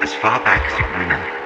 As far back as you can remember.